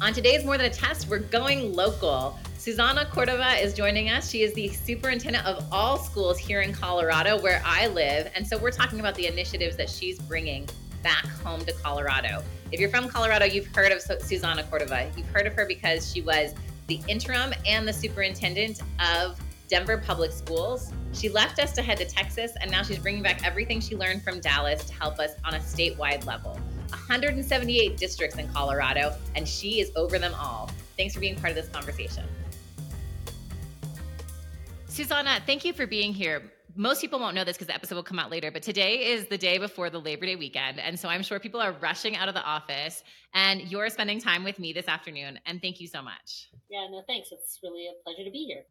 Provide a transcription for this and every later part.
On today's More Than a Test, we're going local. Susana Cordova is joining us. She is the superintendent of all schools here in Colorado, where I live. And so we're talking about the initiatives that she's bringing back home to Colorado. If you're from Colorado, you've heard of Susana Cordova. You've heard of her because she was the interim and the superintendent of Denver Public Schools. She left us to head to Texas, and now she's bringing back everything she learned from Dallas to help us on a statewide level. 178 districts in Colorado, and she is over them all. Thanks for being part of this conversation. Susana, thank you for being here. Most people won't know this because the episode will come out later, but today is the day before the Labor Day weekend. And so I'm sure people are rushing out of the office, and you're spending time with me this afternoon. And thank you so much. Yeah, no, thanks. It's really a pleasure to be here.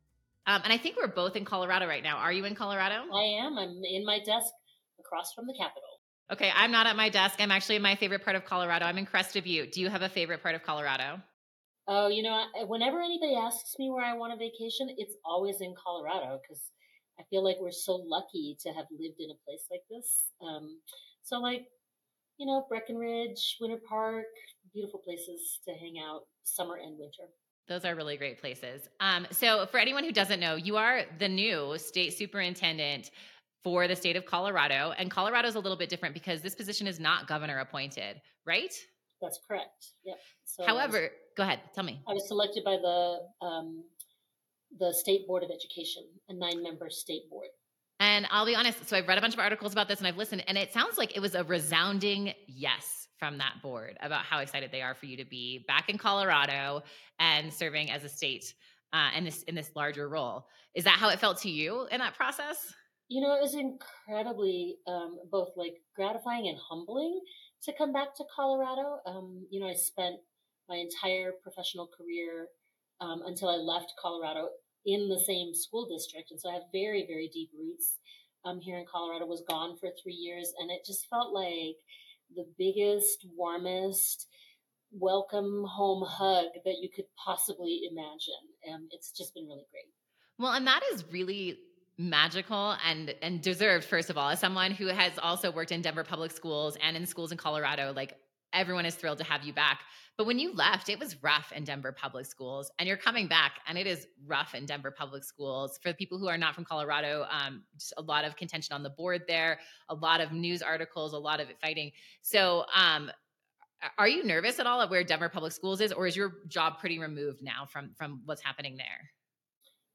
Um, and I think we're both in Colorado right now. Are you in Colorado? I am. I'm in my desk across from the Capitol. Okay, I'm not at my desk. I'm actually in my favorite part of Colorado. I'm in Crested Butte. Do you have a favorite part of Colorado? Oh, you know, whenever anybody asks me where I want a vacation, it's always in Colorado because I feel like we're so lucky to have lived in a place like this. Um, so, like, you know, Breckenridge, Winter Park, beautiful places to hang out summer and winter. Those are really great places. Um, so, for anyone who doesn't know, you are the new state superintendent for the state of Colorado. And Colorado is a little bit different because this position is not governor appointed, right? That's correct. Yep. So However, was, go ahead, tell me. I was selected by the um, the State Board of Education, a nine member state board. And I'll be honest, so I've read a bunch of articles about this and I've listened, and it sounds like it was a resounding yes from that board about how excited they are for you to be back in Colorado and serving as a state uh, in this in this larger role. Is that how it felt to you in that process? You know, it was incredibly um, both like gratifying and humbling to come back to Colorado. Um, you know, I spent my entire professional career um, until I left Colorado in the same school district, and so I have very, very deep roots um, here in Colorado. Was gone for three years, and it just felt like the biggest, warmest, welcome home hug that you could possibly imagine. And it's just been really great. Well, and that is really magical and and deserved first of all as someone who has also worked in Denver public schools and in schools in Colorado like everyone is thrilled to have you back. But when you left it was rough in Denver public schools and you're coming back and it is rough in Denver public schools. For the people who are not from Colorado um, just a lot of contention on the board there a lot of news articles a lot of fighting. So um, are you nervous at all at where Denver public schools is or is your job pretty removed now from from what's happening there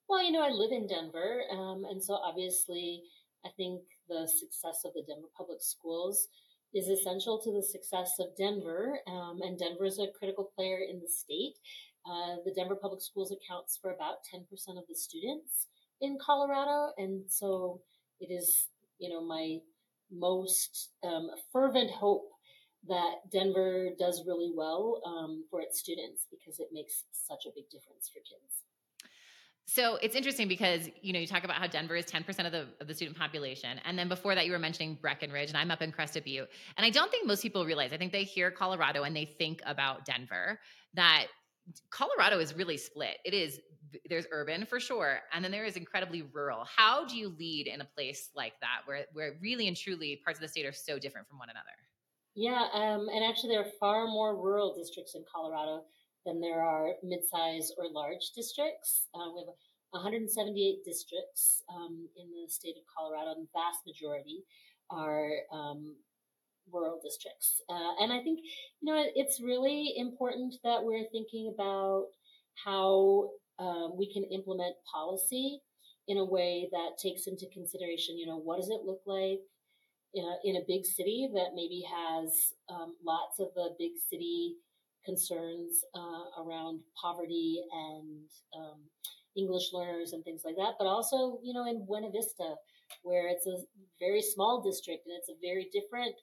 well, you know, I live in Denver, um, and so obviously, I think the success of the Denver public schools is essential to the success of Denver, um, and Denver is a critical player in the state. Uh, the Denver public schools accounts for about 10% of the students in Colorado, and so it is, you know, my most um, fervent hope that Denver does really well um, for its students because it makes such a big difference for kids. So it's interesting because you know you talk about how Denver is 10% of the of the student population, and then before that you were mentioning Breckenridge, and I'm up in Crested Butte, and I don't think most people realize. I think they hear Colorado and they think about Denver. That Colorado is really split. It is there's urban for sure, and then there is incredibly rural. How do you lead in a place like that, where where really and truly parts of the state are so different from one another? Yeah, um, and actually there are far more rural districts in Colorado than there are mid-size or large districts. Uh, we have 178 districts um, in the state of Colorado, and the vast majority are um, rural districts. Uh, and I think, you know, it's really important that we're thinking about how um, we can implement policy in a way that takes into consideration, you know, what does it look like in a, in a big city that maybe has um, lots of the big city concerns uh, around poverty and um, English learners and things like that, but also, you know, in Buena Vista, where it's a very small district and it's a very different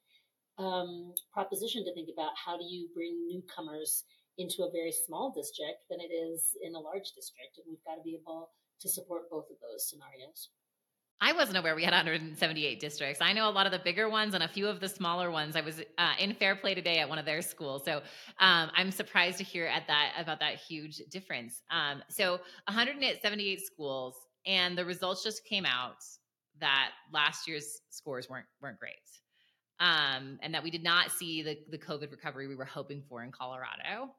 um, proposition to think about. How do you bring newcomers into a very small district than it is in a large district? And we've got to be able to support both of those scenarios. I wasn't aware we had 178 districts. I know a lot of the bigger ones and a few of the smaller ones. I was uh, in Fairplay today at one of their schools, so um, I'm surprised to hear at that about that huge difference. Um, so 178 schools, and the results just came out that last year's scores weren't weren't great, um, and that we did not see the the COVID recovery we were hoping for in Colorado.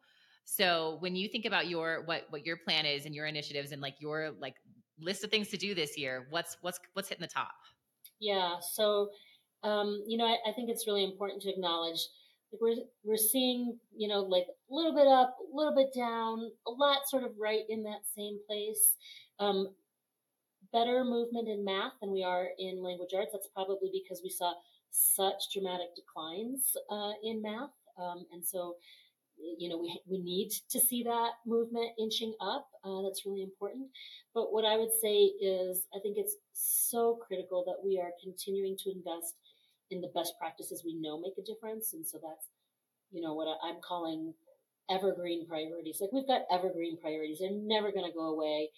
So when you think about your what what your plan is and your initiatives and like your like list of things to do this year, what's what's what's hitting the top? Yeah. So um, you know, I, I think it's really important to acknowledge like we're we're seeing, you know, like a little bit up, a little bit down, a lot sort of right in that same place. Um, better movement in math than we are in language arts. That's probably because we saw such dramatic declines uh, in math, um, and so you know we we need to see that movement inching up. Uh, that's really important. But what I would say is, I think it's so critical that we are continuing to invest in the best practices we know make a difference. And so that's, you know, what I'm calling evergreen priorities. Like we've got evergreen priorities. They're never going to go away.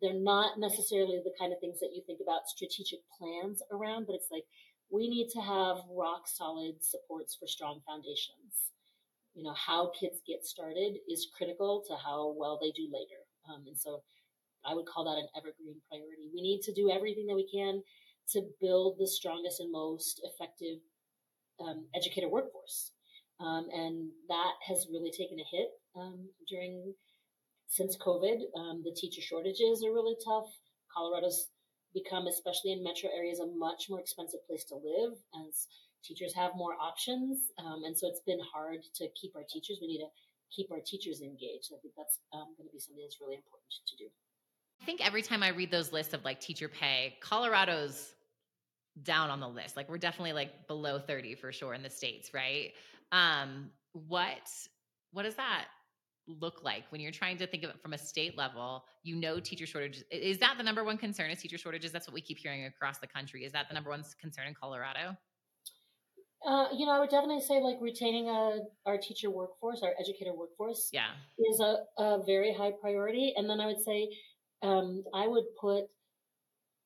They're not necessarily the kind of things that you think about strategic plans around, but it's like we need to have rock solid supports for strong foundations. You know, how kids get started is critical to how well they do later. Um, and so I would call that an evergreen priority. We need to do everything that we can to build the strongest and most effective um, educator workforce. Um, and that has really taken a hit um, during since COVID. Um, the teacher shortages are really tough. Colorado's become, especially in metro areas, a much more expensive place to live as teachers have more options. Um, and so it's been hard to keep our teachers. We need to keep our teachers engaged. I think that's um, going to be something that's really important to do. I think every time I read those lists of like teacher pay, Colorado's down on the list. Like we're definitely like below 30 for sure in the states, right? Um what what does that look like when you're trying to think of it from a state level? You know teacher shortages. Is that the number one concern is teacher shortages? That's what we keep hearing across the country. Is that the number one concern in Colorado? Uh, you know, I would definitely say like retaining a, our teacher workforce, our educator workforce, yeah, is a, a very high priority. And then I would say um, I would put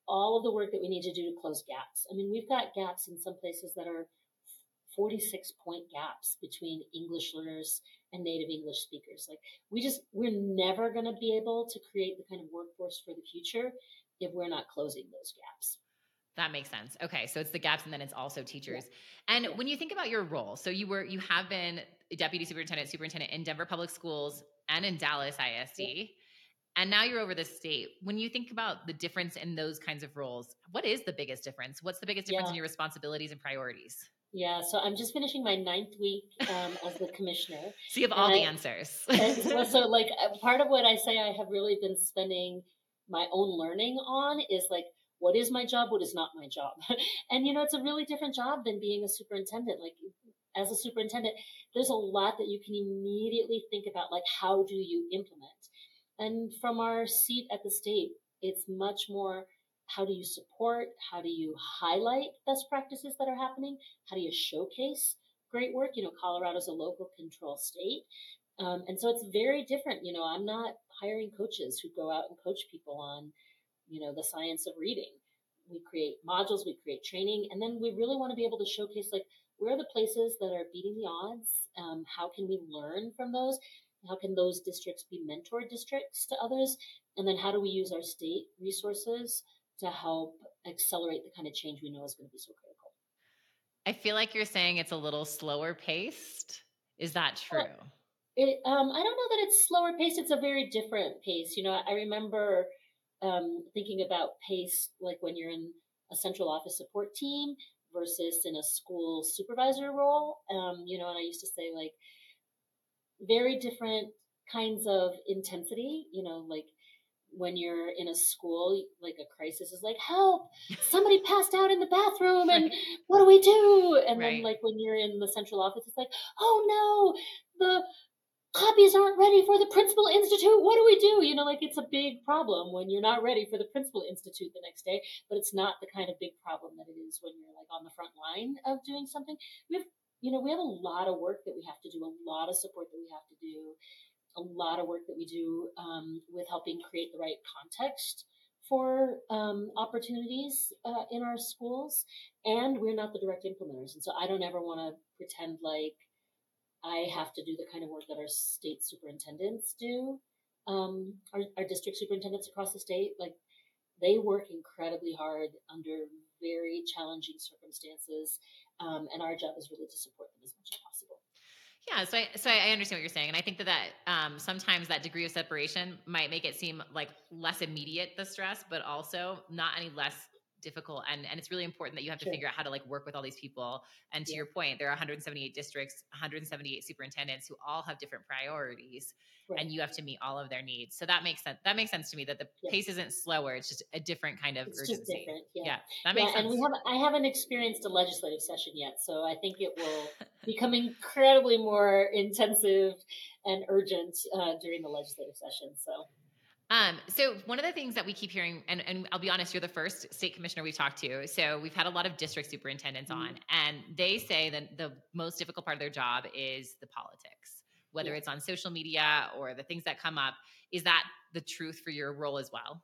all of the work that we need to do to close gaps. I mean, we've got gaps in some places that are 46 point gaps between English learners and native English speakers. Like, we just, we're never going to be able to create the kind of workforce for the future if we're not closing those gaps. That makes sense. Okay, so it's the gaps and then it's also teachers. Yeah. And yeah. when you think about your role, so you were you have been deputy superintendent, superintendent in Denver Public Schools and in Dallas ISD. Yeah and now you're over the state. When you think about the difference in those kinds of roles, what is the biggest difference? What's the biggest difference in your responsibilities and priorities? Yeah, so I'm just finishing my ninth week um, as the commissioner. So you have all I, the answers. and, so, like, uh, part of what I say I have really been spending my own learning on is like, what is my job? What is not my job? and you know, it's a really different job than being a superintendent. Like, as a superintendent, there's a lot that you can immediately think about, like, how do you implement? And from our seat at the state, it's much more how do you support? How do you highlight best practices that are happening? How do you showcase great work? You know, Colorado's a local control state. Um, and so it's very different. You know, I'm not hiring coaches who go out and coach people on, you know, the science of reading. We create modules, we create training, and then we really want to be able to showcase like where are the places that are beating the odds? Um, how can we learn from those? How can those districts be mentor districts to others? And then how do we use our state resources to help accelerate the kind of change we know is going to be so critical? I feel like you're saying it's a little slower paced. Is that true? it, um, I don't know that it's slower paced. It's a very different pace. You know, I remember um, thinking about pace like when you're in a central office support team versus in a school supervisor role. Um, you know, and I used to say like very different kinds of intensity, you know, like when you're in a school, like a crisis is like, help, somebody passed out in the bathroom and what do we do? And right. then like when you're in the central office, it's like, oh no, the copies aren't ready for the principal institute. What do we do? You know, like it's a big problem when you're not ready for the principal institute the next day, but it's not the kind of big problem that it is when you're like on the front line of doing something. We have you know, we have a lot of work that we have to do, a lot of support that we have to do, a lot of work that we do um, with helping create the right context for um, opportunities uh, in our schools. And we're not the direct implementers. And so I don't ever want to pretend like I have to do the kind of work that our state superintendents do. Um, our, our district superintendents across the state, like they work incredibly hard under very challenging circumstances um, and our job is really to support them as much as possible. Yeah, so I, so I understand what you're saying, and I think that that um, sometimes that degree of separation might make it seem like less immediate the stress, but also not any less difficult and and it's really important that you have to sure. figure out how to like work with all these people and to yeah. your point there are 178 districts 178 superintendents who all have different priorities right. and you have to meet all of their needs so that makes sense that makes sense to me that the yeah. pace isn't slower it's just a different kind of it's urgency yeah. yeah. that makes sense and we have i haven't experienced a legislative session yet so i think it will become incredibly more intensive and urgent uh, during the legislative session so um, so one of the things that we keep hearing, and, and I'll be honest, you're the first state commissioner we've talked to. So we've had a lot of district superintendents mm-hmm. on, and they say that the most difficult part of their job is the politics, whether yeah. it's on social media or the things that come up. Is that the truth for your role as well?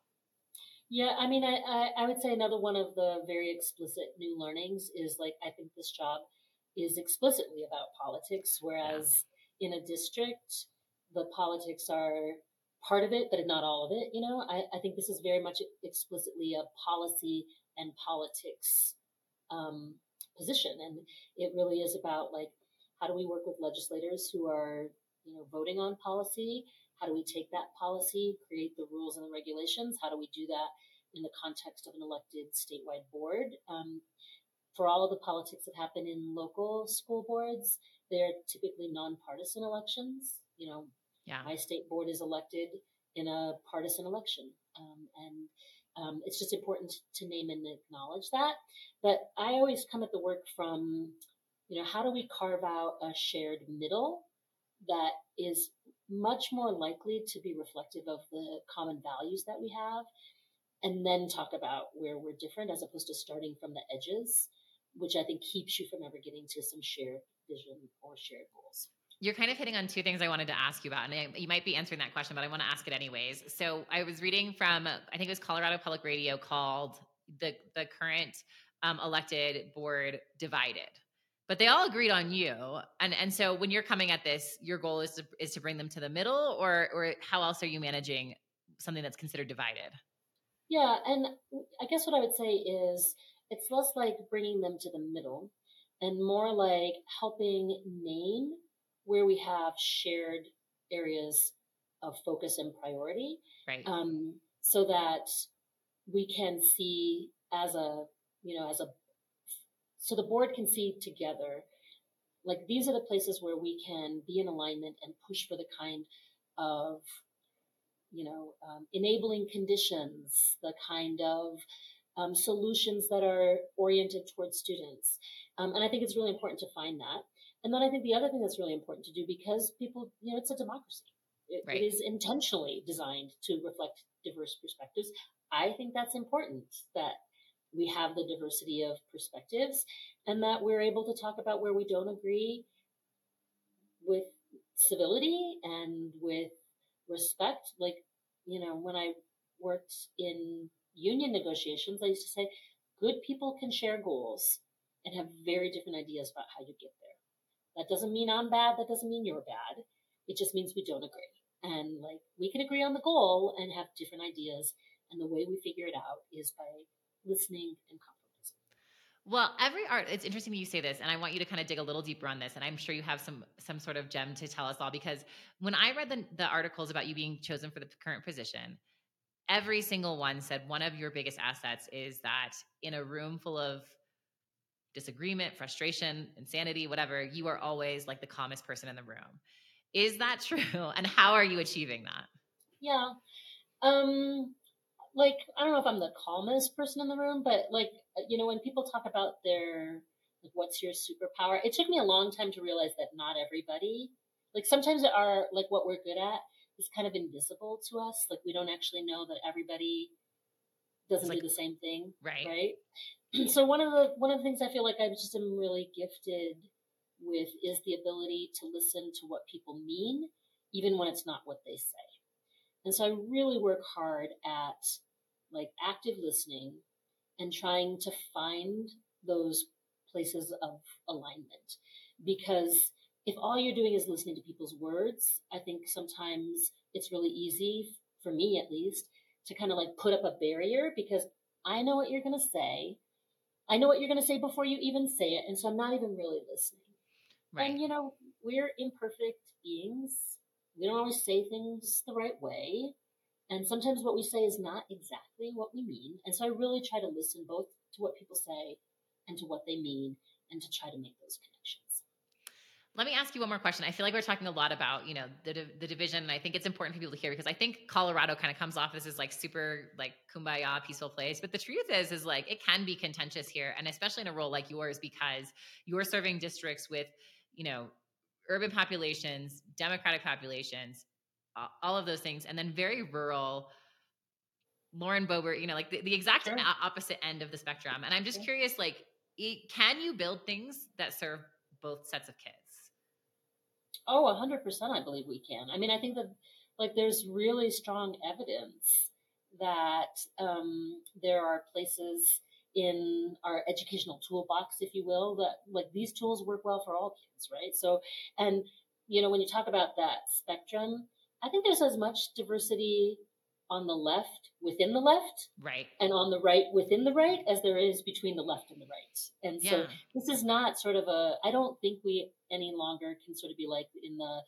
Yeah, I mean, I, I, I would say another one of the very explicit new learnings is like, I think this job is explicitly about politics, whereas yeah. in a district, the politics are part of it, but not all of it. You know, I, I think this is very much explicitly a policy and politics um, position, and it really is about like how do we work with legislators who are you know voting on policy? How do we take that policy, create the rules and the regulations? How do we do that in the context of an elected statewide board? Um, for all of the politics that happen in local school boards, they're typically nonpartisan elections. You know, yeah. My state board is elected in a partisan election. Um, and um, it's just important to name and acknowledge that. But I always come at the work from, you know, how do we carve out a shared middle that is much more likely to be reflective of the common values that we have, and then talk about where we're different as opposed to starting from the edges, which I think keeps you from ever getting to some shared vision or shared goals. You're kind of hitting on two things I wanted to ask you about, and I, you might be answering that question, but I want to ask it anyways. So I was reading from, I think it was Colorado Public Radio, called the the current um, elected board divided, but they all agreed on you. And and so when you're coming at this, your goal is to is to bring them to the middle, or or how else are you managing something that's considered divided? Yeah, and I guess what I would say is it's less like bringing them to the middle, and more like helping name where we have shared areas of focus and priority. Right. Um, so that we can see as a, you know, as a, so the board can see together, like these are the places where we can be in alignment and push for the kind of, you know, um, enabling conditions, the kind of um, solutions that are oriented towards students. Um, and I think it's really important to find that. And then I think the other thing that's really important to do because people, you know, it's a democracy. It, right. it is intentionally designed to reflect diverse perspectives. I think that's important that we have the diversity of perspectives and that we're able to talk about where we don't agree with civility and with respect. Like, you know, when I worked in union negotiations, I used to say, good people can share goals and have very different ideas about how you get there. That doesn't mean I'm bad. That doesn't mean you're bad. It just means we don't agree. And like we can agree on the goal and have different ideas. And the way we figure it out is by listening and compromising. Well, every art, it's interesting that you say this, and I want you to kind of dig a little deeper on this. And I'm sure you have some some sort of gem to tell us all because when I read the, the articles about you being chosen for the current position, every single one said one of your biggest assets is that in a room full of disagreement, frustration, insanity, whatever, you are always like the calmest person in the room. Is that true? And how are you achieving that? Yeah. Um like I don't know if I'm the calmest person in the room, but like uh, you know when people talk about their like what's your superpower, it took me a long time to realize that not everybody like sometimes our like what we're good at is kind of invisible to us. Like we don't actually know that everybody doesn't like, do the same thing. Right. Right. so one of the one of the things I feel like I just am really gifted with is the ability to listen to what people mean, even when it's not what they say. And so I really work hard at like active listening and trying to find those places of alignment. Because if all you're doing is listening to people's words, I think sometimes it's really easy, for me at least, to kind of like put up a barrier because I know what you're going to say. I know what you're going to say before you even say it. And so I'm not even really listening. Right. And, you know, we're imperfect beings. We don't always say things the right way. And sometimes what we say is not exactly what we mean. And so I really try to listen both to what people say and to what they mean and to try to make those connections. Let me ask you one more question. I feel like we're talking a lot about, you know, the the division, and I think it's important for people to hear because I think Colorado kind of comes off as this like super like kumbaya, peaceful place. But the truth is, is like it can be contentious here, and especially in a role like yours because you're serving districts with, you know, urban populations, democratic populations, all of those things, and then very rural. Lauren Boebert, you know, like the, the exact sure. opposite end of the spectrum. And I'm just curious, like, it, can you build things that serve both sets of kids? Oh, 100% I believe we can. I mean, I think that like there's really strong evidence that um, there are places in our educational toolbox, if you will, that like these tools work well for all kids, right? So, and you know, when you talk about that spectrum, I think there's as much diversity on the left within the left right. and on the right within the right as there is between the left and the right. And so yeah. this is not sort of a i don't think we any longer can sort of be like in the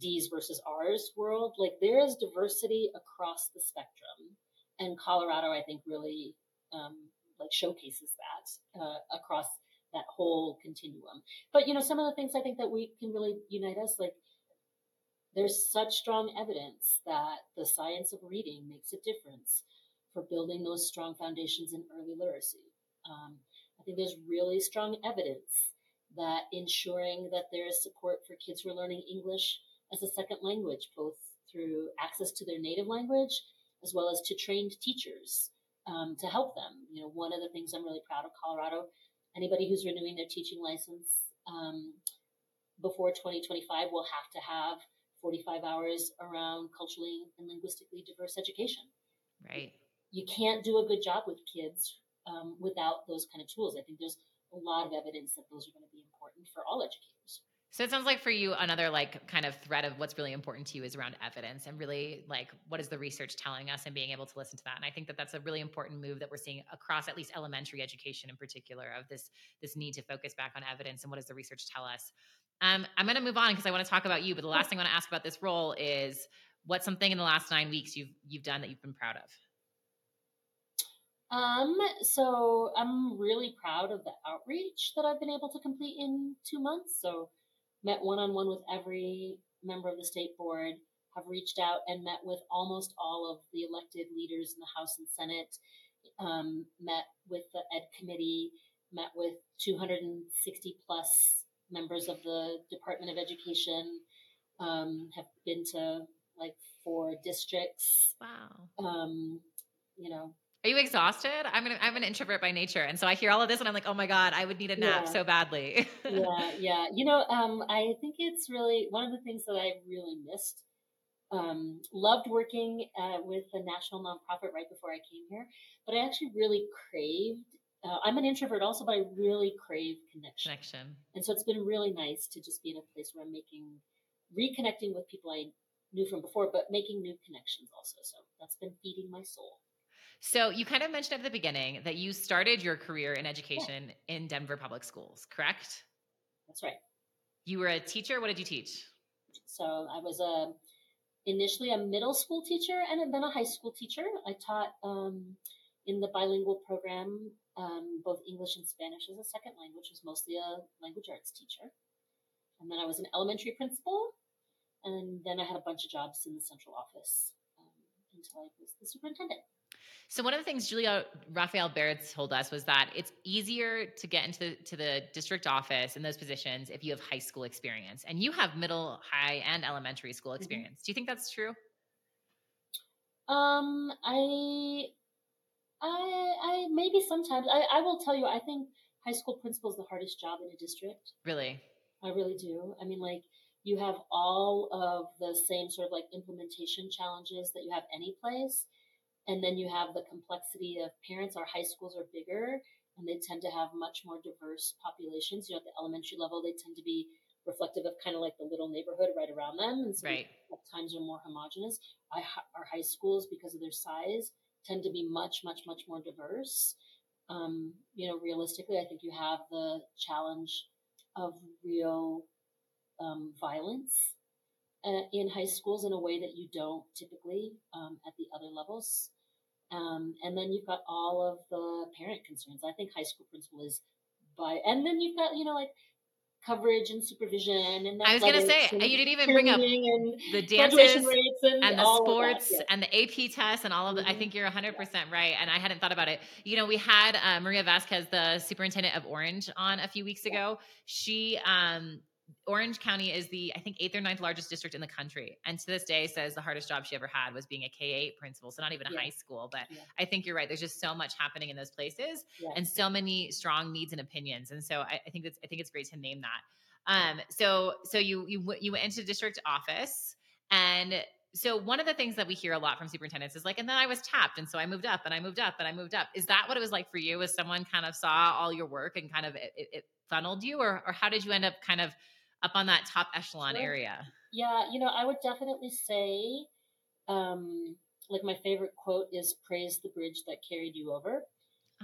d's versus r's world. Like there is diversity across the spectrum and colorado i think really um, like showcases that uh, across that whole continuum. But you know some of the things i think that we can really unite us like there's such strong evidence that the science of reading makes a difference for building those strong foundations in early literacy. Um, I think there's really strong evidence that ensuring that there is support for kids who are learning English as a second language, both through access to their native language as well as to trained teachers um, to help them. You know, one of the things I'm really proud of Colorado, anybody who's renewing their teaching license um, before 2025 will have to have 45 hours around culturally and linguistically diverse education. Right. You can't do a good job with kids um, without those kind of tools. I think there's a lot of evidence that those are going to be important for all educators. So it sounds like for you, another like kind of thread of what's really important to you is around evidence and really like what is the research telling us and being able to listen to that. And I think that that's a really important move that we're seeing across at least elementary education in particular of this this need to focus back on evidence and what does the research tell us. Um, I'm going to move on because I want to talk about you. But the last thing I want to ask about this role is what's something in the last nine weeks you've you've done that you've been proud of. Um, so I'm really proud of the outreach that I've been able to complete in two months. So met one on one with every member of the state board, have reached out and met with almost all of the elected leaders in the House and Senate, um, met with the Ed Committee, met with 260 plus members of the Department of Education, um, have been to like four districts. Wow. Um, you know. Are you exhausted? I'm an I'm an introvert by nature, and so I hear all of this, and I'm like, oh my god, I would need a nap yeah. so badly. yeah, yeah. You know, um, I think it's really one of the things that I really missed. Um, loved working uh, with a national nonprofit right before I came here, but I actually really craved uh, I'm an introvert also, but I really crave connection. Connection. And so it's been really nice to just be in a place where I'm making, reconnecting with people I knew from before, but making new connections also. So that's been feeding my soul. So you kind of mentioned at the beginning that you started your career in education yeah. in Denver Public Schools, correct? That's right. You were a teacher. What did you teach? So I was a initially a middle school teacher and then a high school teacher. I taught um, in the bilingual program um, both English and Spanish as a second language, was mostly a language arts teacher. And then I was an elementary principal, and then I had a bunch of jobs in the central office um, until I was the superintendent. So one of the things Julia Rafael Barrett told us was that it's easier to get into the, to the district office in those positions if you have high school experience, and you have middle, high, and elementary school mm-hmm. experience. Mm-hmm. Do you think that's true? Um, I I, I maybe sometimes I, I will tell you I think high school principal is the hardest job in a district. Really, I really do. I mean, like you have all of the same sort of like implementation challenges that you have any place, and then you have the complexity of parents. Our high schools are bigger, and they tend to have much more diverse populations. You know, at the elementary level, they tend to be reflective of kind of like the little neighborhood right around them, and so right. at times are more homogenous. I, our high schools, because of their size, tend to be much, much, much more diverse. Um, you know, realistically, I think you have the challenge of real um, violence uh, in high schools in a way that you don't typically um, at the other levels. Um, and then you've got all of the parent concerns. I think high school principal is by, and then you've got, you know, like coverage and supervision and I was going to say you didn't even bring up the dances and, and the sports that, yeah. and the AP tests and all of the mm-hmm. I think you're 100% yeah. right and I hadn't thought about it. You know, we had uh, Maria Vazquez the superintendent of Orange on a few weeks ago. She um Orange County is the, I think, eighth or ninth largest district in the country. And to this day says the hardest job she ever had was being a K 8 principal. So not even a yeah. high school. But yeah. I think you're right. There's just so much happening in those places yeah. and so many strong needs and opinions. And so I, I think it's, I think it's great to name that. Um, so, so you, you, you went into district office and so one of the things that we hear a lot from superintendents is like, and then I was tapped, and so I moved up, and I moved up, and I moved up. Is that what it was like for you? Was someone kind of saw all your work and kind of it, it funneled you, or or how did you end up kind of up on that top echelon area? Yeah, you know, I would definitely say, um, like my favorite quote is "Praise the bridge that carried you over."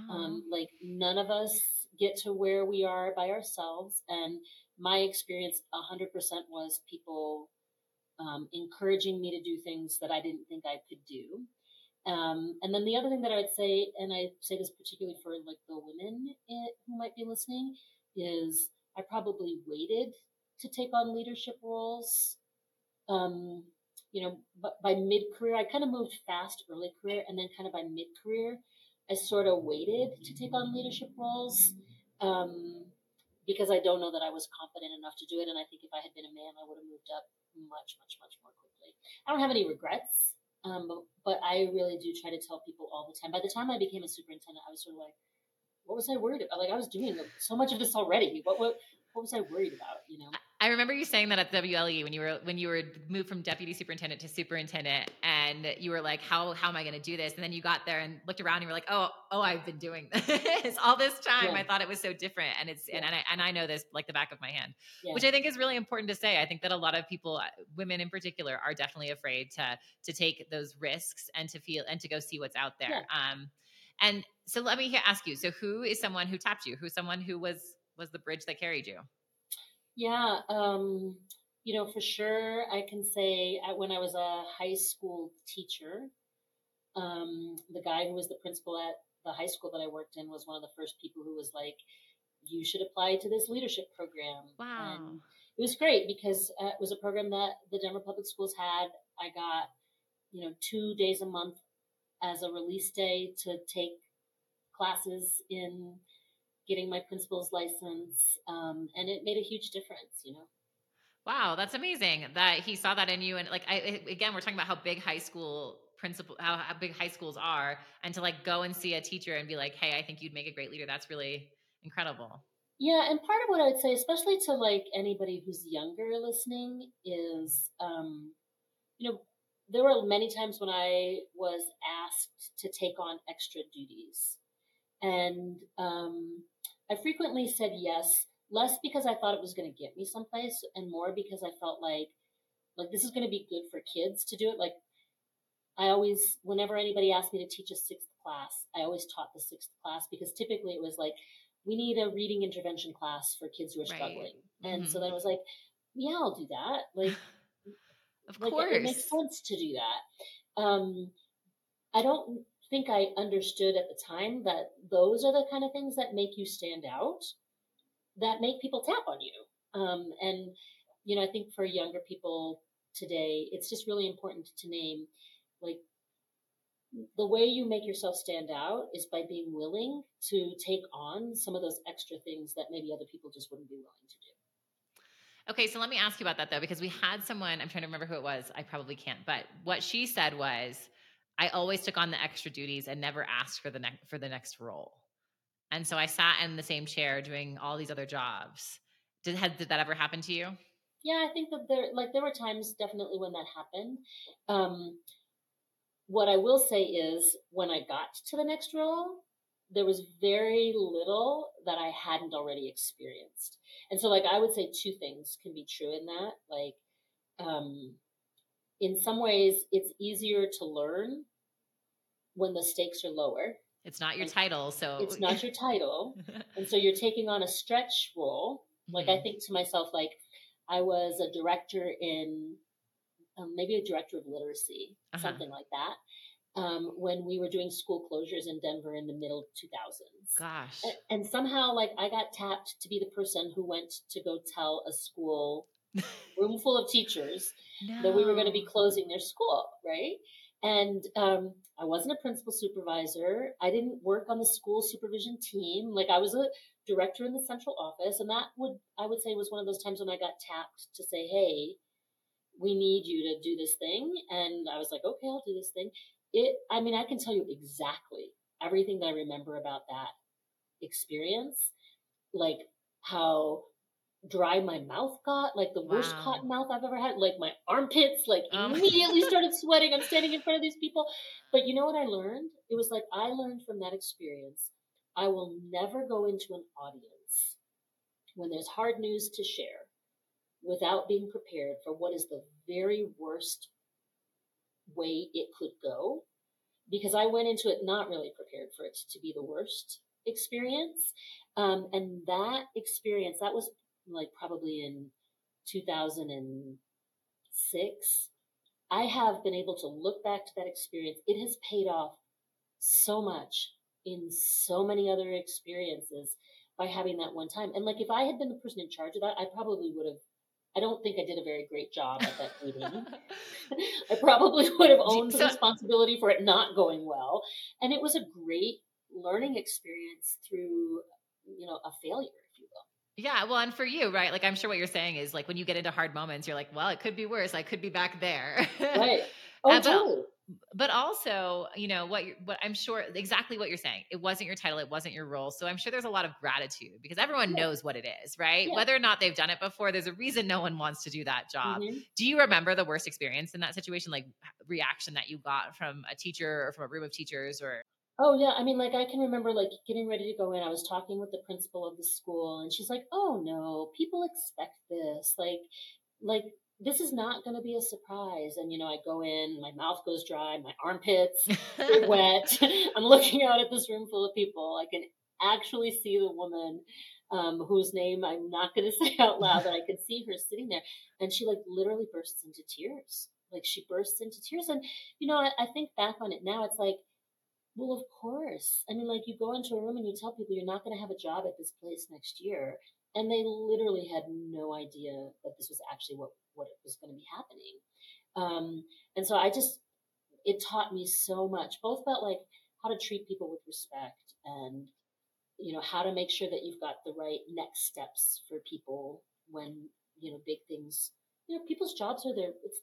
Um, like none of us get to where we are by ourselves, and my experience, hundred percent, was people um, encouraging me to do things that I didn't think I could do. Um, and then the other thing that I would say, and I say this particularly for like the women eh, who might be listening, is I probably waited to take on leadership roles. Um, you know, but by mid career, I kind of moved fast early career, and then kind of by mid career, I sort of waited to take on leadership roles um, because I don't know that I was confident enough to do it. And I think if I had been a man, I would have moved up much, much, much more quickly. I don't have any regrets, um, but, but I really do try to tell people all the time. By the time I became a superintendent, I was sort of like, what was I worried about? Like I was doing so much of this already. What what what was I worried about? You know. I remember you saying that at WLE when you were when you were moved from deputy superintendent to superintendent, and you were like, "How how am I going to do this?" And then you got there and looked around, and you were like, "Oh oh, I've been doing this all this time. Yeah. I thought it was so different, and it's yeah. and and I, and I know this like the back of my hand, yeah. which I think is really important to say. I think that a lot of people, uh, women in particular, are definitely afraid to to take those risks and to feel and to go see what's out there. Um, and so let me ask you: so who is someone who tapped you? Who's someone who was was the bridge that carried you? Yeah, um, you know, for sure, I can say when I was a high school teacher, um, the guy who was the principal at the high school that I worked in was one of the first people who was like, "You should apply to this leadership program." Wow. And it was great because uh, it was a program that the Denver Public Schools had. I got, you know, two days a month as a release day to take classes in getting my principal's license, um, and it made a huge difference. You know. Wow, that's amazing that he saw that in you. And like, I again, we're talking about how big high school principal, how, how big high schools are, and to like go and see a teacher and be like, "Hey, I think you'd make a great leader." That's really incredible. Yeah, and part of what I would say, especially to like anybody who's younger listening, is um, you know, there were many times when I was asked to take on extra duties. And um, I frequently said yes, less because I thought it was going to get me someplace, and more because I felt like like this is going to be good for kids to do it. Like I always, whenever anybody asked me to teach a sixth class, I always taught the sixth class because typically it was like we need a reading intervention class for kids who are struggling, right. and mm-hmm. so then I was like, yeah, I'll do that. Like, of like course, it, it makes sense to do that. Um, I don't think I understood at the time that those are the kind of things that make you stand out, that make people tap on you. Um, and, you know, I think for younger people today, it's just really important to name like the way you make yourself stand out is by being willing to take on some of those extra things that maybe other people just wouldn't be willing to do. Okay, so let me ask you about that though, because we had someone, I'm trying to remember who it was, I probably can't, but what she said was, I always took on the extra duties and never asked for the next for the next role. And so I sat in the same chair doing all these other jobs. Did had, did that ever happen to you? Yeah, I think that there like there were times definitely when that happened. Um, what I will say is when I got to the next role, there was very little that I hadn't already experienced. And so like I would say two things can be true in that. Like um in some ways it's easier to learn when the stakes are lower. It's not your title, so it's not your title. and so you're taking on a stretch role Like I think to myself, like I was a director in um, maybe a director of literacy, uh-huh. something like that. Um, when we were doing school closures in Denver in the middle 2000s. Gosh. And, and, somehow, like, I got tapped to be the person who went to go tell a school room full of teachers no. that we were going to be closing their school, right? And um, I wasn't a principal supervisor. I didn't work on the school supervision team. Like I was a director in the central office, and that would I would say was one of those times when I got tapped to say, "Hey, we need you to do this thing." And I was like, "Okay, I'll do this thing." It. I mean, I can tell you exactly everything that I remember about that experience, like how dry my mouth got, like the worst wow. cotton mouth I've ever had. Like my armpits, like um. immediately started sweating. I'm standing in front of these people. But you know what I learned? It was like I learned from that experience. I will never go into an audience when there's hard news to share without being prepared for what is the very worst way it could go. Because I went into it not really prepared for it to be the worst experience. Um, and that experience, that was like probably in 2006, I have been able to look back to that experience. It has paid off so much in so many other experiences by having that one time. And like if I had been the person in charge of that, I probably would have I don't think I did a very great job at that meeting. I probably would have owned the responsibility for it not going well. And it was a great learning experience through, you know, a failure. Yeah, well, and for you, right? Like I'm sure what you're saying is like when you get into hard moments, you're like, well, it could be worse. I could be back there. right. Oh, uh, totally. But, also, you know what? What I'm sure exactly what you're saying. It wasn't your title. It wasn't your role. So I'm sure there's a lot of gratitude because everyone yeah. knows what it is, right? Yeah. Whether or not they've done it before, there's a reason no one wants to do that job. Mm-hmm. Do you remember the worst experience in that situation, like reaction that you got from a teacher or from a room of teachers, or? Oh yeah, I mean, like I can remember like getting ready to go in. I was talking with the principal of the school, and she's like, "Oh no, people expect this. Like, like this is not going to be a surprise." And you know, I go in, my mouth goes dry, my armpits are wet. I'm looking out at this room full of people. I can actually see the woman um, whose name I'm not going to say out loud, but I can see her sitting there, and she like literally bursts into tears. Like she bursts into tears, and you know, I, I think back on it now, it's like well, of course. I mean, like you go into a room and you tell people you're not going to have a job at this place next year, and they literally had no idea that this was actually what what was going to be happening. Um, and so I just it taught me so much, both about like how to treat people with respect and you know how to make sure that you've got the right next steps for people when you know big things. You know, people's jobs are there. It's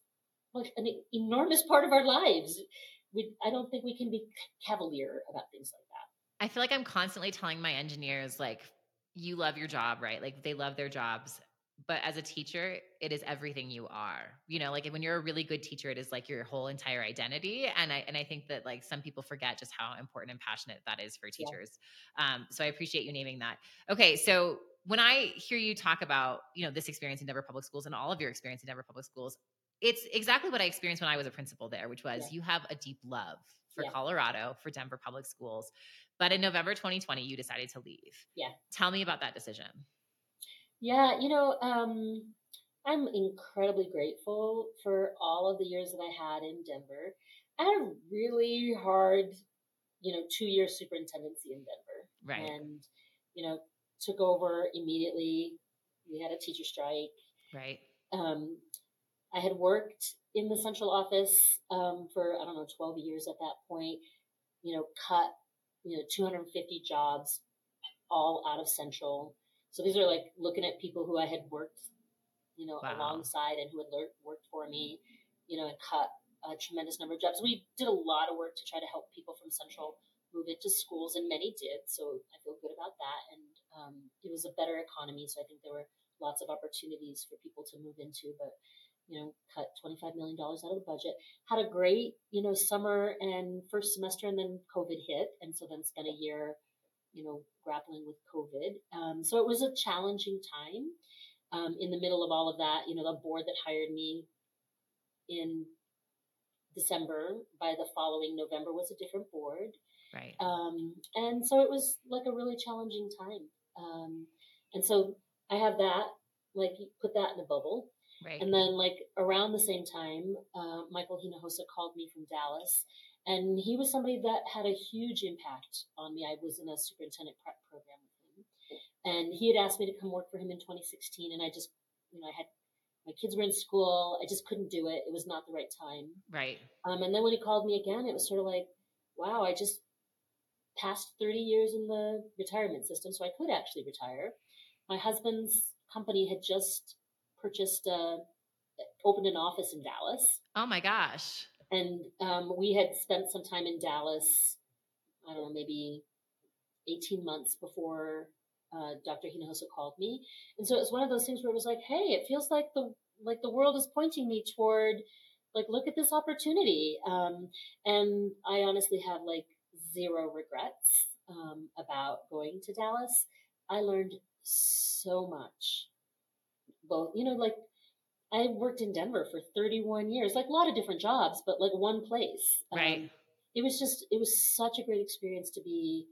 like an enormous part of our lives we I don't think we can be cavalier about things like that. I feel like I'm constantly telling my engineers like you love your job, right? Like they love their jobs. But as a teacher, it is everything you are. You know, like when you're a really good teacher, it is like your whole entire identity. And I and I think that like some people forget just how important and passionate that is for teachers. Yeah. Um, so I appreciate you naming that. Okay, so when I hear you talk about, you know, this experience in Denver Public Schools and all of your experience in Denver Public Schools, it's exactly what I experienced when I was a principal there, which was yeah. you have a deep love for yeah. Colorado, for Denver public schools. But in November 2020, you decided to leave. Yeah. Tell me about that decision. Yeah, you know, um, I'm incredibly grateful for all of the years that I had in Denver. I had a really hard, you know, two year superintendency in Denver. Right. And, you know, took over immediately. We had a teacher strike. Right. Um, I had worked in the central office um, for I don't know 12 years at that point. You know, cut you know 250 jobs all out of central. So these are like looking at people who I had worked, you know, wow. alongside and who had learned, worked for me, you know, and cut a tremendous number of jobs. We did a lot of work to try to help people from central move into schools, and many did. So I feel good about that. And um, it was a better economy, so I think there were lots of opportunities for people to move into. But you know, cut $25 million out of the budget. Had a great, you know, summer and first semester, and then COVID hit. And so then spent a year, you know, grappling with COVID. Um, so it was a challenging time. Um, in the middle of all of that, you know, the board that hired me in December, by the following November was a different board. Right. Um, and so it was like a really challenging time. Um, and so I have that, like put that in a bubble. Right. And then like around the same time, uh, Michael Hinojosa called me from Dallas, and he was somebody that had a huge impact on me. I was in a superintendent prep program with him, and he had asked me to come work for him in 2016, and I just, you know, I had my kids were in school. I just couldn't do it. It was not the right time. Right. Um, and then when he called me again, it was sort of like, wow, I just passed 30 years in the retirement system, so I could actually retire. My husband's company had just purchased, uh, opened an office in Dallas. Oh my gosh. And um, we had spent some time in Dallas, I don't know, maybe 18 months before uh, Dr. Hinojosa called me. And so it was one of those things where it was like, hey, it feels like the like the world is pointing me toward like look at this opportunity. Um, and I honestly have like zero regrets um, about going to Dallas. I learned so much. Both, you know, like I worked in Denver for 31 years, like a lot of different jobs, but like one place. Right. Um, it was just, it was such a great experience to be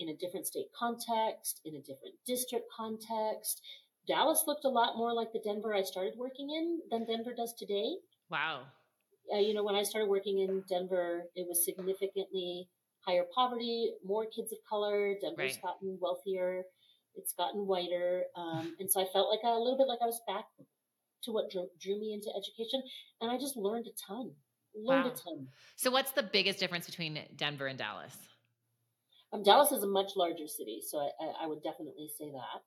in a different state context, in a different district context. Dallas looked a lot more like the Denver I started working in than Denver does today. Wow. Uh, you know, when I started working in Denver, it was significantly higher poverty, more kids of color. Denver's Right. gotten wealthier, it's gotten whiter, um, and so I felt like a, a little bit like I was back to what drew, drew me into education, and I just learned a ton. Learned Wow. a ton. So what's the biggest difference between Denver and Dallas? Um, Dallas is a much larger city, so I, I, I would definitely say that.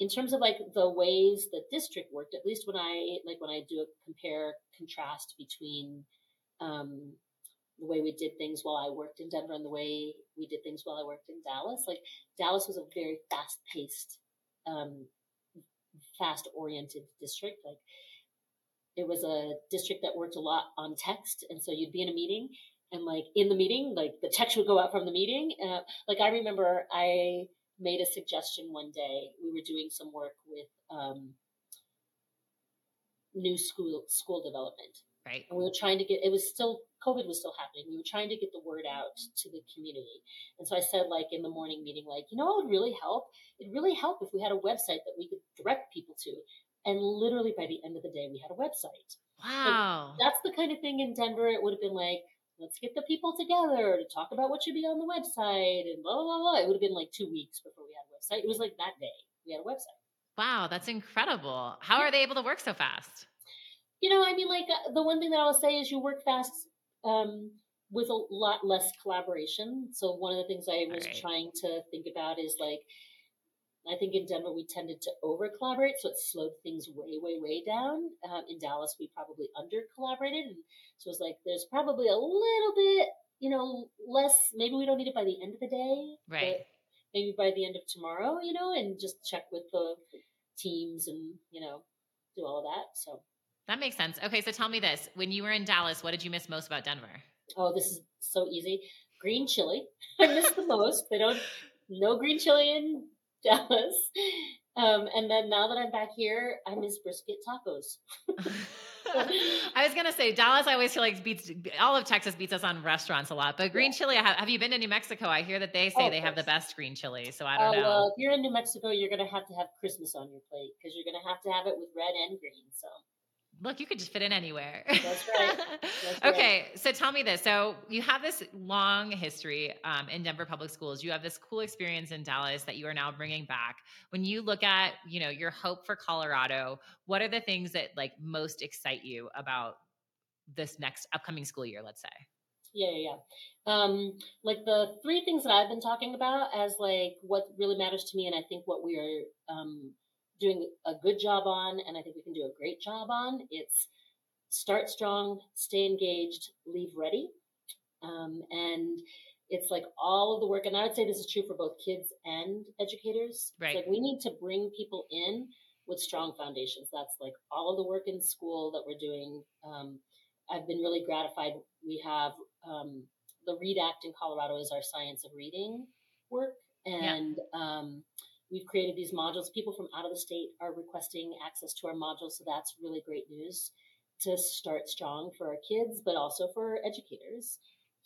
In terms of like the ways the district worked, at least when I like when I do a compare contrast between um, the way we did things while I worked in Denver and the way we did things while I worked in Dallas, like Dallas was a very fast paced, um, fast oriented district. Like it was a district that worked a lot on text, and so you'd be in a meeting and like in the meeting, like the text would go out from the meeting. Uh, like I remember I made a suggestion one day. We were doing some work with um, new school school development, Right. and we were trying to get. It was still COVID was still happening. We were trying to get the word out to the community, and so I said, like in the morning meeting, like you know, what would really help. It'd really help if we had a website that we could direct people to. And literally by the end of the day, we had a website Wow. that's the kind of thing in Denver. It would have been like, let's get the people together to talk about what should be on the website and blah, blah, blah, blah. It would have been like two weeks before we had a website. It was like that day we had a website. Wow, that's incredible. How are they able to work so fast? You know, I mean, like uh, the one thing that I'll say is you work fast um, with a lot less collaboration. So one of the things I was Right. trying to think about is like, I think in Denver we tended to over collaborate, so it slowed things way, way, way down. Um, in Dallas, we probably under collaborated, and so it's like there's probably a little bit, you know, less. Maybe we don't need it by the end of the day, Right. maybe by the end of tomorrow, you know, and just check with the teams and you know do all of that. So, That makes sense. Okay, so tell me this. When you were in Dallas, what did you miss most about Denver? oh, this is so easy. Green chili, I miss the most. They don't no green chili in Dallas. Um, and then now that I'm back here, I miss brisket tacos. I was gonna say Dallas. I always feel like beats all of Texas beats us on restaurants a lot. But green chili, have, have you been to New Mexico? I hear that they say Oh, they have the best green chili. So I Uh, don't know. well, if you're in New Mexico, you're gonna have to have Christmas on your plate because you're gonna have to have it with red and green. So Look, you could just fit in anywhere. That's right. That's right. okay, so tell me this. So you have this long history um, in Denver public schools. You have this cool experience in Dallas that you are now bringing back. When you look at, you know, your hope for Colorado, what are the things that like most excite you about this next upcoming school year? Let's say. yeah, yeah, yeah. Um, like the three things that I've been talking about as like what really matters to me, and I think what we are um, doing a good job on, and I think we can do a great job on. It's start strong, stay engaged, leave ready, um, and it's like all of the work. And I would say this is true for both kids and educators. Right. It's like we need to bring people in with strong foundations. That's like all of the work in school that we're doing. Um, I've been really gratified. We have um, the Read Act in Colorado is our science of reading work, and um, we've created these modules. People from out of the state are requesting access to our modules, so that's really great news to start strong for our kids, but also for educators.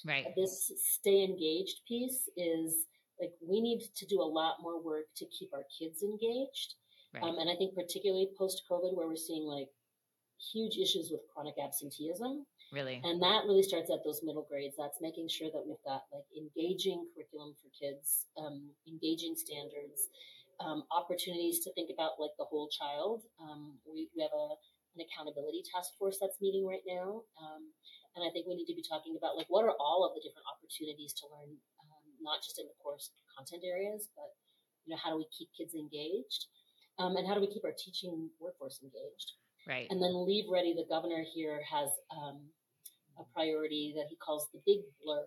Right. This stay engaged piece is like we need to do a lot more work to keep our kids engaged. Right. Um, and I think particularly post COVID, where we're seeing like huge issues with chronic absenteeism. Really? And that really starts at those middle grades. That's making sure that we've got like engaging curriculum for kids, um, engaging standards, um, opportunities to think about like the whole child. Um, we, we, have a, an accountability task force that's meeting right now. Um, and I think we need to be talking about like what are all of the different opportunities to learn, um, not just in the course content areas, but you know, how do we keep kids engaged? Um, and how do we keep our teaching workforce engaged? Right. And then Leave Ready, the governor here has um, a priority that he calls the big blur.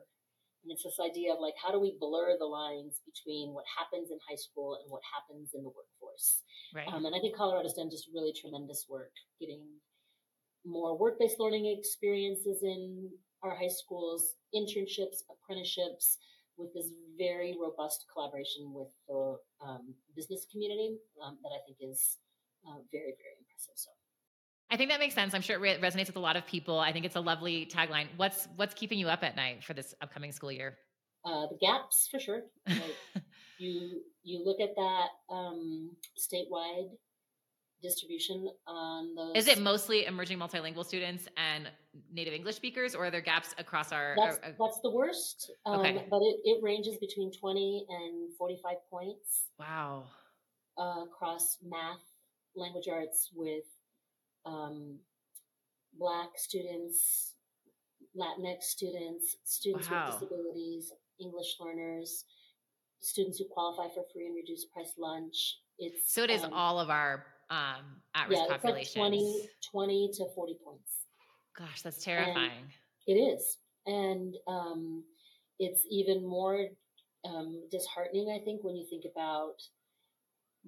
And it's this idea of like, how do we blur the lines between what happens in high school and what happens in the workforce? Right. Um, and I think Colorado's done just really tremendous work getting more work based learning experiences in our high schools, internships, apprenticeships, with this very robust collaboration with the um, business community um, that I think is uh, very, very impressive. So. I think that makes sense. I'm sure it resonates with a lot of people. I think it's a lovely tagline. What's what's keeping you up at night for this upcoming school year? Uh, the gaps for sure. Like you you look at that um, statewide distribution on those. Is it mostly emerging multilingual students and native English speakers, or are there gaps across our? That's, our, that's the worst. Um, okay. But it, it ranges between 20 and 45 points. Wow. Uh, across math, language arts with um, Black students, Latinx students, students wow. with disabilities, English learners, students who qualify for free and reduced price lunch. It's so it is um, all of our um, at risk yeah, populations. Like 20, 20 to 40 points. Gosh, that's terrifying. And it is. And um, it's even more um, disheartening, I think, when you think about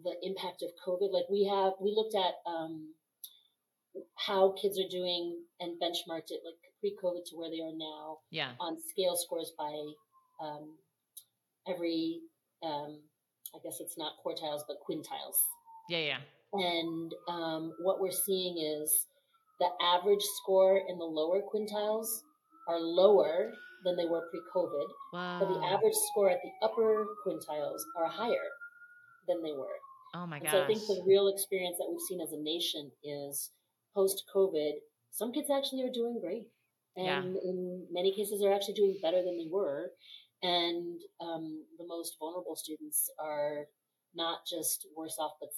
the impact of COVID. Like we have, we looked at um, how kids are doing and benchmarked it like pre-COVID to where they are now. Yeah. On scale scores by um, every, um, I guess it's not quartiles, but quintiles. Yeah, yeah. And um, what we're seeing is the average score in the lower quintiles are lower than they were pre-COVID, wow. but the average score at the upper quintiles are higher than they were. Oh my gosh! So I think the real experience that we've seen as a nation is post-COVID. Some kids actually are doing great, and yeah. in many cases, they're actually doing better than they were. And um, the most vulnerable students are not just worse off, but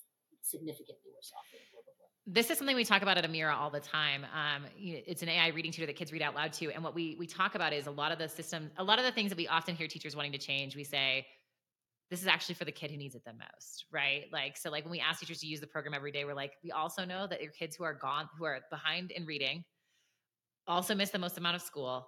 significantly worse off than they were before. This is something we talk about at Amira all the time. Um, it's an AI reading tutor that kids read out loud to, and what we we talk about is a lot of the systems, a lot of the things that we often hear teachers wanting to change. We say, this is actually for the kid who needs it the most, right? Like, so like when we ask teachers to use the program every day, we're like, we also know that your kids who are gone, who are behind in reading, also miss the most amount of school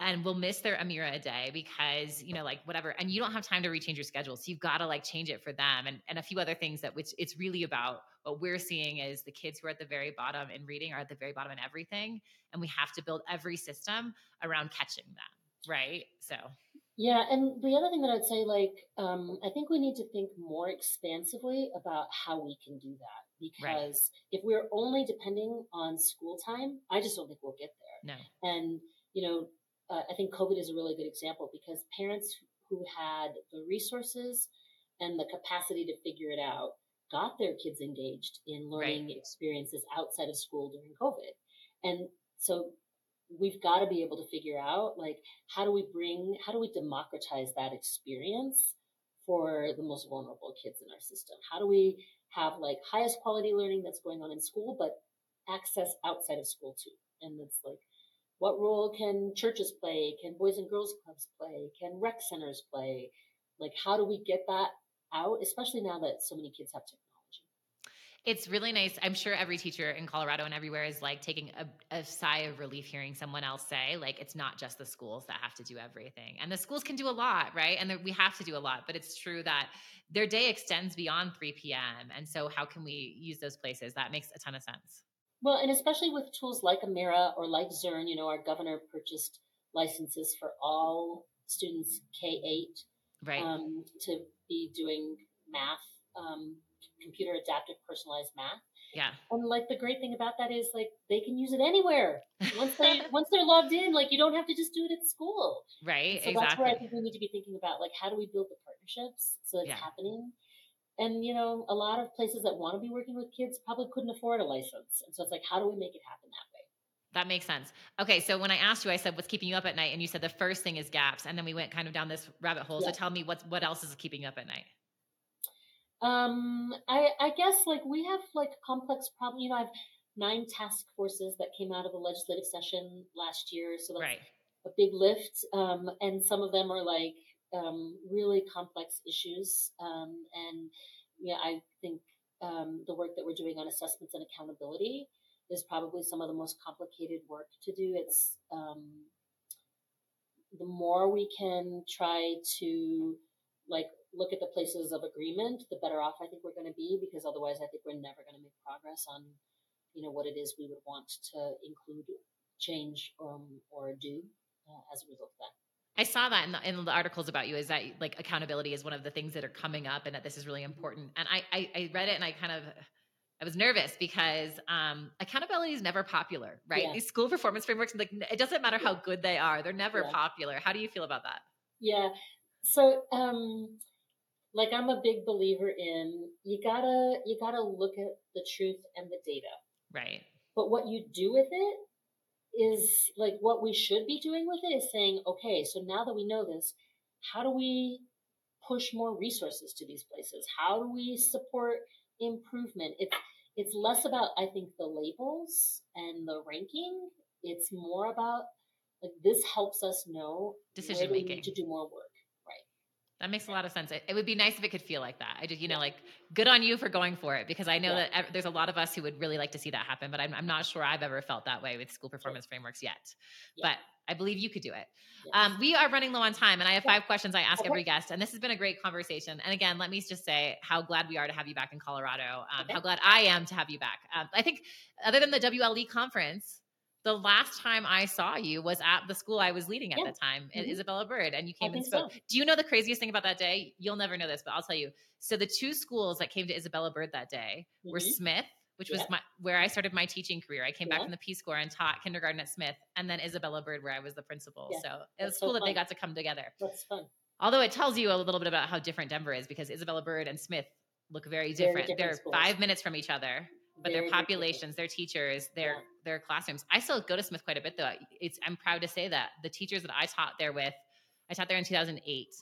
and will miss their Amira a day because, you know, like whatever. And you don't have time to rechange your schedule. So you've got to like change it for them and, and a few other things that which it's really about what we're seeing is the kids who are at the very bottom in reading are at the very bottom in everything. And we have to build every system around catching them. Right. So yeah, and the other thing that I'd say, like, um, I think we need to think more expansively about how we can do that. Because right. if we're only depending on school time, I just don't think we'll get there. No. And, you know, uh, I think COVID is a really good example because parents who had the resources and the capacity to figure it out got their kids engaged in learning right. experiences outside of school during COVID. And so we've got to be able to figure out like how do we bring how do we democratize that experience for the most vulnerable kids in our system? How do we have like highest quality learning that's going on in school but access outside of school too? And it's like what role can churches play? Can boys and girls clubs play? Can rec centers play? Like how do we get that out especially now that so many kids have technology it's really nice. I'm sure every teacher in Colorado and everywhere is like taking a, a, sigh of relief hearing someone else say, like, it's not just the schools that have to do everything. And the schools can do a lot, right? And we have to do a lot, but it's true that their day extends beyond 3 p.m. And so, how can we use those places? That makes a ton of sense. Well, and especially with tools like Amira or like Zearn, you know, our governor purchased licenses for all students K 8 right. um, to be doing math. Um, computer adaptive personalized math. Yeah. And like the great thing about that is like they can use it anywhere. Once they once they're logged in, like you don't have to just do it at school. Right. So exactly. that's where I think we need to be thinking about like how do we build the partnerships so it's yeah. happening and you know, a lot of places that want to be working with kids probably couldn't afford a license. And so it's like, how do we make it happen that way? That makes sense. Okay, so when I asked you, I said, "What's keeping you up at night?" And you said the first thing is gaps, and then we went kind of down this rabbit hole. Yeah. So tell me, what's what else is keeping you up at night? Um, I I guess like we have like complex problem. You know, I've nine task forces that came out of the legislative session last year, so that's right. a big lift. Um, and some of them are like um, really complex issues. Um, and yeah, I think um, the work that we're doing on assessments and accountability is probably some of the most complicated work to do. It's um, the more we can try to like look at the places of agreement, the better off I think we're going to be because otherwise I think we're never going to make progress on you know what it is we would want to include, change, um, or do uh, as a result of that. I saw that in the, in the, articles about you is that like accountability is one of the things that are coming up and that this is really important. And I, I, I read it and I kind of, I was nervous because um, accountability is never popular, right? Yeah. These school performance frameworks, like it doesn't matter how good they are, they're never yeah. popular. How do you feel about that? Yeah. So, um, like I'm a big believer in you gotta you gotta look at the truth and the data. Right. But what you do with it is like what we should be doing with it is saying, okay, so now that we know this, how do we push more resources to these places? How do we support improvement? It's it's less about I think the labels and the ranking. It's more about like this helps us know decision making to do more work. That makes a lot of sense. It, it, would be nice if it could feel like that. I just, you know, like good on you for going for it because I know yeah. that there's a lot of us who would really like to see that happen, but I'm, I'm not sure I've ever felt that way with school performance frameworks yet. Yeah. But I believe you could do it. Yes. Um, we are running low on time, and I have five questions I ask okay. every guest, and this has been a great conversation. And again, let me just say how glad we are to have you back in Colorado. Um, okay. How glad I am to have you back. Um, I think, other than the WLE conference, the last time I saw you was at the school I was leading at yeah. the time, mm-hmm. Isabella Bird, and you came and spoke. So. Do you know the craziest thing about that day? You'll never know this, but I'll tell you. So the two schools that came to Isabella Bird that day mm-hmm. were Smith, which yeah. was my where I started my teaching career. I came yeah. back from the Peace Corps and taught kindergarten at Smith, and then Isabella Bird, where I was the principal. So it was cool that they got to come together. That's fun. Although it tells you a little bit about how different Denver is, because Isabella Bird and Smith look very different. Very different They're schools. five minutes from each other but their populations, their teachers, their yeah. their classrooms. I still go to Smith quite a bit though. It's I'm proud to say that the teachers that I taught there with, I taught there in 2008,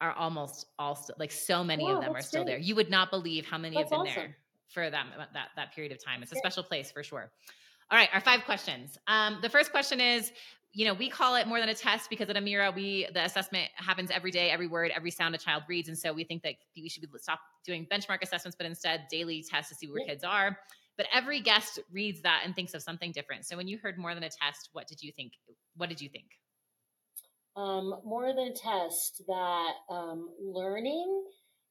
are almost all still like so many of them are still great. there. You would not believe how many that's have been awesome. there for them that that period of time. It's a special place for sure. All right, our five questions. Um, the first question is you know, we call it more than a test because at Amira, we the assessment happens every day, every word, every sound a child reads, and so we think that we should be, stop doing benchmark assessments, but instead daily tests to see where kids are. But every guest reads that and thinks of something different. So when you heard more than a test, what did you think? What did you think? Um, more than a test, that um, learning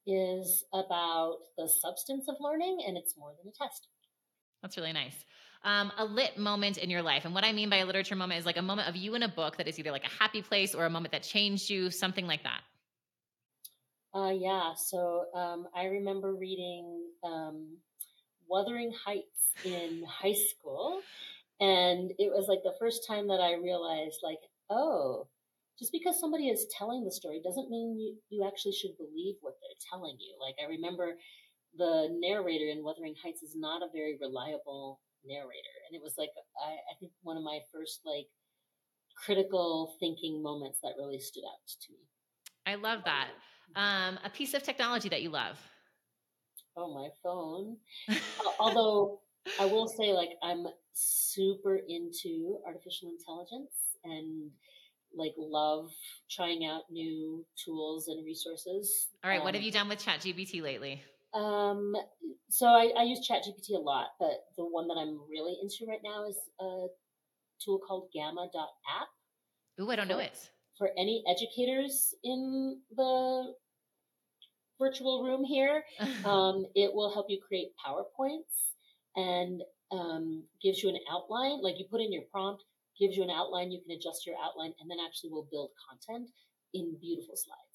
is about the substance of learning, and it's more than a test. That's really nice um, a lit moment in your life. And what I mean by a literature moment is like a moment of you in a book that is either like a happy place or a moment that changed you, something like that. Uh, yeah. So um, I remember reading um, Wuthering Heights in high school. And it was like the first time that I realized, like, oh, just because somebody is telling the story doesn't mean you, you actually should believe what they're telling you. Like, I remember the narrator in Wuthering Heights is not a very reliable narrator. And it was like, I, I think one of my first like critical thinking moments that really stood out to me. I love that. Um, a piece of technology that you love. Oh, my phone. Although I will say, like, I'm super into artificial intelligence and like love trying out new tools and resources. All right, um, what have you done with ChatGPT lately? Um, so I, I use ChatGPT a lot, but the one that I'm really into right now is a tool called Gamma.app. Ooh, I don't for, know it. For any educators in the virtual room here, um, it will help you create PowerPoints and um, gives you an outline. Like you put in your prompt, gives you an outline. You can adjust your outline, and then actually will build content in beautiful slides.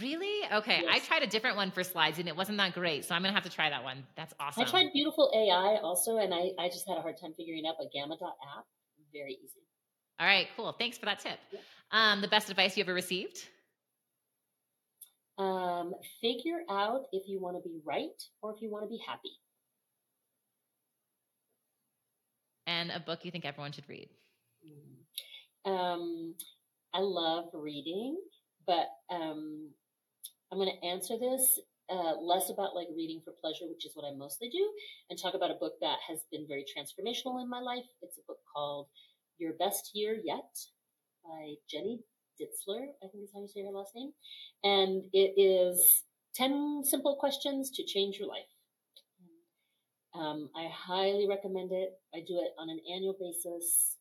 Really? Okay. Yes. I tried a different one for slides and it wasn't that great. So I'm going to have to try that one. That's awesome. I tried Beautiful AI also, and I, I just had a hard time figuring out, but Gamma.app, very easy. All right, cool. Thanks for that tip. Um, the best advice you ever received? Um, figure out if you want to be right or if you want to be happy. And a book you think everyone should read? Mm. Um, I love reading, but um, I'm going to answer this uh, less about like reading for pleasure, which is what I mostly do, and talk about a book that has been very transformational in my life. It's a book called Your Best Year Yet by Jinny Ditzler, I think is how you say her last name. And it is 10 simple questions to change your life. Um, I highly recommend it. I do it on an annual basis.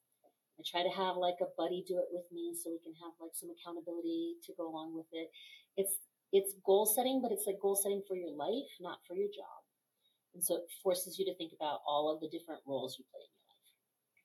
I try to have like a buddy do it with me so we can have like some accountability to go along with it. It's it's goal setting, but it's like goal setting for your life, not for your job. And so it forces you to think about all of the different roles you play in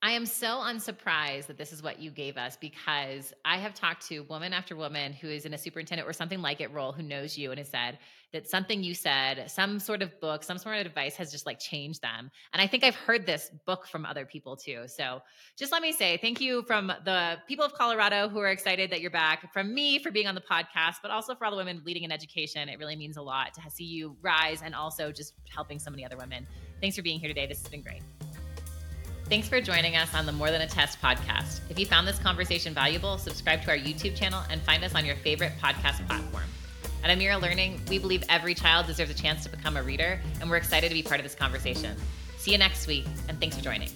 I am so unsurprised that this is what you gave us because I have talked to woman after woman who is in a superintendent or something like it role who knows you and has said that something you said, some sort of book, some sort of advice has just like changed them. And I think I've heard this book from other people too. So just let me say thank you from the people of Colorado who are excited that you're back, from me for being on the podcast, but also for all the women leading in education. It really means a lot to see you rise and also just helping so many other women. Thanks for being here today. This has been great. Thanks for joining us on the More Than a Test podcast. If you found this conversation valuable, subscribe to our YouTube channel and find us on your favorite podcast platform. At Amira Learning, we believe every child deserves a chance to become a reader, and we're excited to be part of this conversation. See you next week, and thanks for joining.